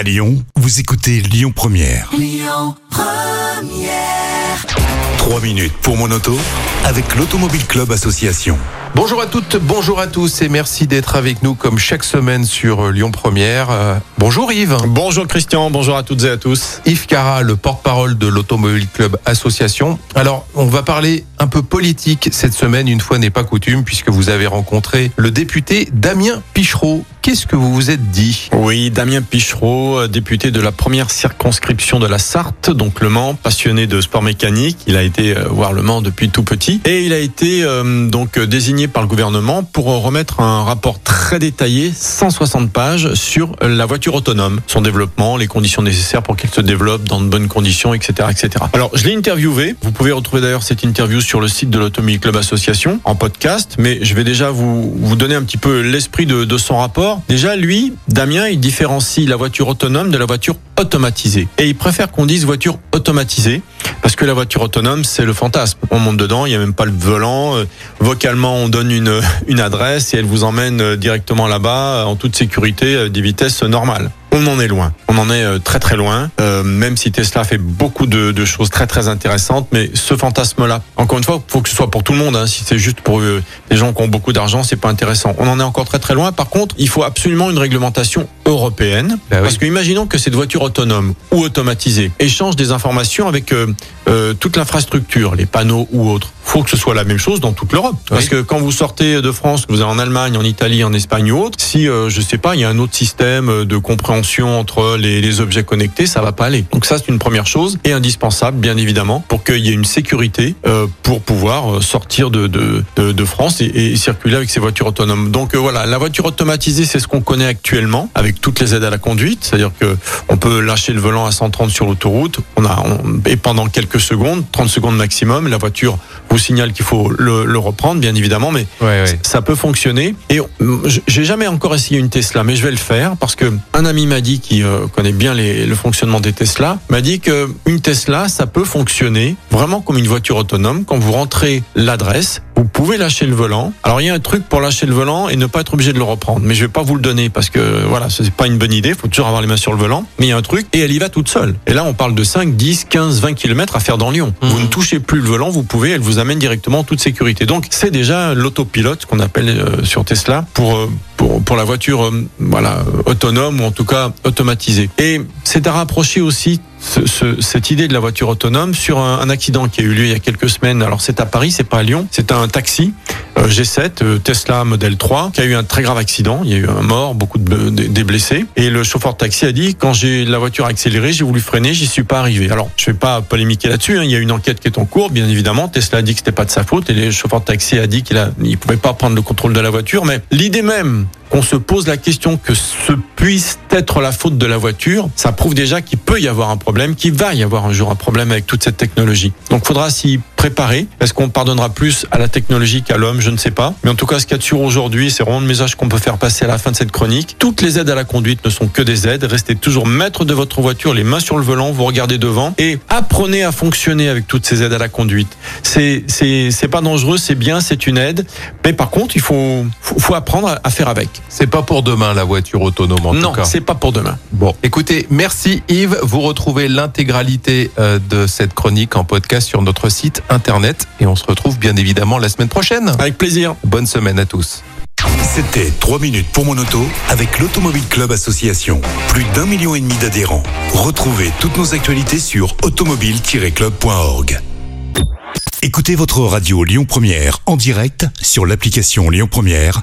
À Lyon, vous écoutez Lyon Première. 3 minutes pour mon auto avec l'Automobile Club Association. Bonjour à toutes, bonjour à tous et merci d'être avec nous comme chaque semaine sur euh, Lyon Première. Euh, bonjour Yves. Bonjour Christian, bonjour à toutes et à tous. Yves Cara, le porte-parole de l'Automobile Club Association. Alors, on va parler un peu politique cette semaine, une fois n'est pas coutume, puisque vous avez rencontré le député Damien Pichereau. Qu'est-ce que vous vous êtes dit? Oui, Damien Pichereau, euh, député de la première circonscription de la Sarthe, donc Le Mans, passionné de sport mécanique. Il a été euh, voir Le Mans depuis tout petit et il a été euh, donc désigné par le gouvernement pour remettre un rapport très détaillé, 160 pages, sur la voiture autonome, son développement, les conditions nécessaires pour qu'elle se développe dans de bonnes conditions, etc., etc. Alors, je l'ai interviewé. Vous pouvez retrouver d'ailleurs cette interview sur le site de l'Automobile Club Association en podcast, mais je vais déjà vous vous donner un petit peu l'esprit de son rapport. Déjà, lui, Damien, il différencie la voiture autonome de la voiture automatisée. Et il préfère qu'on dise voiture automatisée parce que la voiture autonome, c'est le fantasme. On monte dedans, il n'y a même pas le volant. Euh, Vocalement, on donne une, une adresse et elle vous emmène euh, directement là-bas en toute sécurité, à des vitesses normales. On en est loin. On en est euh, très très loin. Euh, même si Tesla fait beaucoup de, de, choses très très intéressantes, mais ce fantasme-là, encore une fois, faut que ce soit pour tout le monde. Hein. Si c'est juste pour euh, les gens qui ont beaucoup d'argent, c'est pas intéressant. On en est encore très très loin. Par contre, il faut absolument une réglementation européenne, Bah oui. parce que imaginons que cette voiture autonome ou automatisée échange des informations avec euh, euh, toute l'infrastructure, les panneaux ou autres. Faut que ce soit la même chose dans toute l'Europe, parce que quand vous sortez de France, que vous allez en Allemagne, en Italie, en Espagne ou autre, si euh, je sais pas, il y a un autre système de compréhension entre les, les objets connectés, ça va pas aller. Donc ça c'est une première chose et indispensable, bien évidemment, pour qu'il y ait une sécurité euh, pour pouvoir euh, sortir de, de, de, de France et, et circuler avec ces voitures autonomes. Donc euh, voilà, la voiture automatisée, c'est ce qu'on connaît actuellement avec toutes les aides à la conduite, c'est-à-dire que on peut lâcher le volant à 130 sur l'autoroute, on a on- et pendant quelques secondes, 30 secondes maximum, la voiture vous signale qu'il faut le, le reprendre, bien évidemment, mais Ouais, ouais. ça peut fonctionner. Et euh, j'ai jamais encore essayé une Tesla, mais je vais le faire parce que un ami m'a dit qui euh, connaît bien les- le fonctionnement des Tesla m'a dit que une Tesla, ça peut fonctionner vraiment comme une voiture autonome. Quand vous rentrez l'adresse, vous pouvez lâcher le volant. Alors il y a un truc pour lâcher le volant et ne pas être obligé de le reprendre, mais je vais pas vous le donner parce que voilà, c'est pas une bonne idée. Faut toujours avoir les mains sur le volant. Mais il y a un truc et elle y va toute seule. Et là, on parle de 5, 10, 15, 20 km à faire dans Lyon. Vous Mhm. ne touchez plus le volant, vous pouvez, elle vous amène directement en toute sécurité. Donc c'est déjà l'autopilote qu'on appelle euh, sur Tesla pour euh, pour, pour la voiture euh, voilà autonome ou en tout cas automatisée. Et c'est à rapprocher aussi ce- ce- cette idée de la voiture autonome sur un, accident qui a eu lieu il y a quelques semaines. Alors c'est à Paris, c'est pas à Lyon. C'est un taxi euh, G7 euh, Tesla modèle 3 qui a eu un très grave accident. Il y a eu un mort, beaucoup de, blessés. Et le chauffeur de taxi a dit quand j'ai la voiture accélérée, j'ai voulu freiner, j'y suis pas arrivé. Alors je vais pas polémiquer là-dessus. hein. Il y a une enquête qui est en cours, bien évidemment. Tesla a dit que c'était pas de sa faute et le chauffeur de taxi a dit qu'il il pouvait pas prendre le contrôle de la voiture. Mais l'idée même qu'on se pose la question que ce puisse être la faute de la voiture, ça prouve déjà qu'il peut y avoir un problème, qu'il va y avoir un jour un problème avec toute cette technologie. Donc faudra s'y préparer. Est-ce qu'on pardonnera plus à la technologie qu'à l'homme? Je ne sais pas. Mais en tout cas, ce qu'il y a de sûr aujourd'hui, c'est vraiment le message qu'on peut faire passer à la fin de cette chronique. Toutes les aides à la conduite ne sont que des aides. Restez toujours maître de votre voiture, les mains sur le volant, vous regardez devant et apprenez à fonctionner avec toutes ces aides à la conduite. C'est c'est pas dangereux, c'est bien, c'est une aide. Mais par contre, il faut faut, faut apprendre à faire avec. C'est pas pour demain la voiture autonome en non, tout cas. c'est pas pour demain. Bon, écoutez, merci Yves. Vous retrouvez l'intégralité euh, de cette chronique en podcast sur notre site internet et on se retrouve bien évidemment la semaine prochaine. Avec plaisir. Bonne semaine à tous. C'était 3 minutes pour mon auto avec l'Automobile Club Association. Plus d'un million et demi d'adhérents. Retrouvez toutes nos actualités sur automobile-club.org. Écoutez votre radio Lyon Première en direct sur l'application Lyon Première,